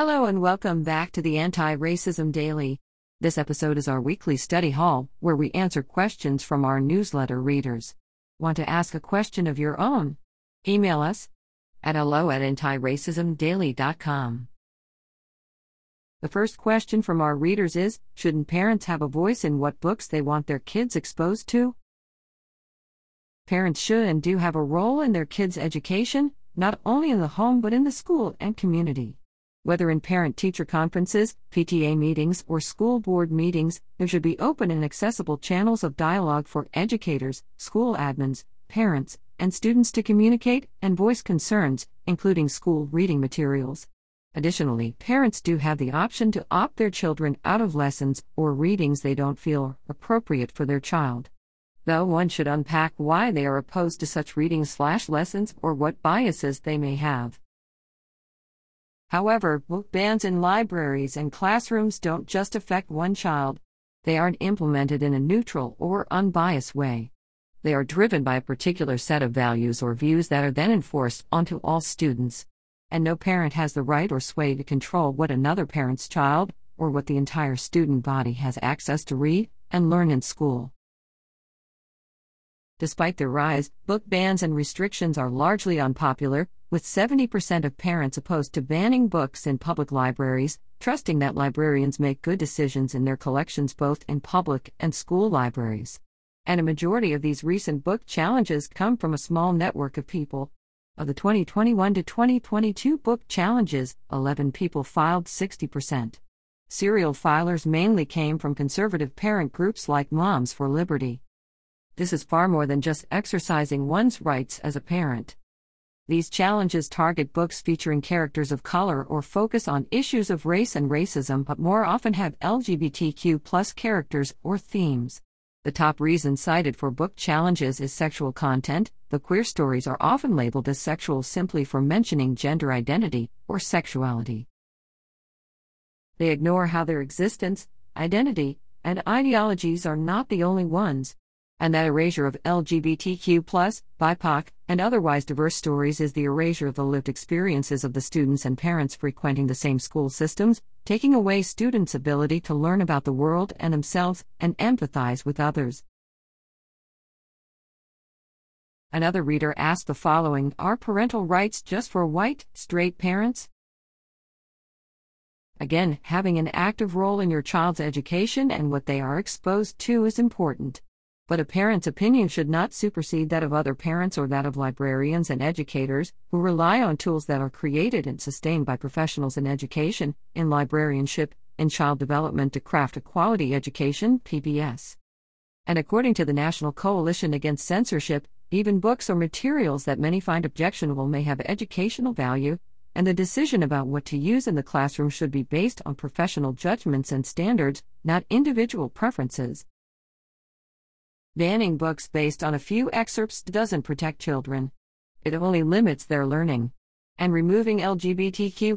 Hello and welcome back to the Anti Racism Daily. This episode is our weekly study hall where we answer questions from our newsletter readers. Want to ask a question of your own? Email us at hello at antiracismdaily.com. The first question from our readers is Shouldn't parents have a voice in what books they want their kids exposed to? Parents should and do have a role in their kids' education, not only in the home but in the school and community. Whether in parent teacher conferences, PTA meetings, or school board meetings, there should be open and accessible channels of dialogue for educators, school admins, parents, and students to communicate and voice concerns, including school reading materials. Additionally, parents do have the option to opt their children out of lessons or readings they don't feel appropriate for their child. Though one should unpack why they are opposed to such readings/lessons or what biases they may have. However, book bans in libraries and classrooms don't just affect one child. They aren't implemented in a neutral or unbiased way. They are driven by a particular set of values or views that are then enforced onto all students. And no parent has the right or sway to control what another parent's child, or what the entire student body has access to read and learn in school. Despite their rise, book bans and restrictions are largely unpopular, with 70% of parents opposed to banning books in public libraries, trusting that librarians make good decisions in their collections both in public and school libraries. And a majority of these recent book challenges come from a small network of people. Of the 2021 to 2022 book challenges, 11 people filed 60%. Serial filers mainly came from conservative parent groups like Moms for Liberty. This is far more than just exercising one's rights as a parent. These challenges target books featuring characters of color or focus on issues of race and racism, but more often have LGBTQ characters or themes. The top reason cited for book challenges is sexual content. The queer stories are often labeled as sexual simply for mentioning gender identity or sexuality. They ignore how their existence, identity, and ideologies are not the only ones and that erasure of LGBTQ, BIPOC, and otherwise diverse stories is the erasure of the lived experiences of the students and parents frequenting the same school systems, taking away students' ability to learn about the world and themselves and empathize with others. Another reader asked the following Are parental rights just for white, straight parents? Again, having an active role in your child's education and what they are exposed to is important but a parent's opinion should not supersede that of other parents or that of librarians and educators who rely on tools that are created and sustained by professionals in education, in librarianship, in child development to craft a quality education, PBS. And according to the National Coalition Against Censorship, even books or materials that many find objectionable may have educational value, and the decision about what to use in the classroom should be based on professional judgments and standards, not individual preferences. Banning books based on a few excerpts doesn't protect children. It only limits their learning. And removing LGBTQ,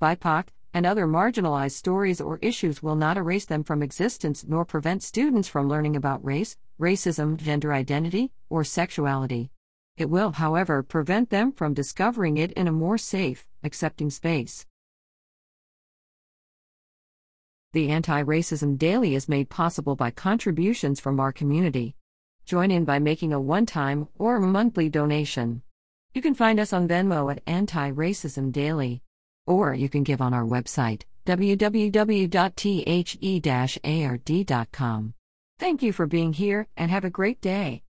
BIPOC, and other marginalized stories or issues will not erase them from existence nor prevent students from learning about race, racism, gender identity, or sexuality. It will, however, prevent them from discovering it in a more safe, accepting space. The Anti Racism Daily is made possible by contributions from our community. Join in by making a one time or monthly donation. You can find us on Venmo at Anti Racism Daily. Or you can give on our website, www.the ard.com. Thank you for being here and have a great day.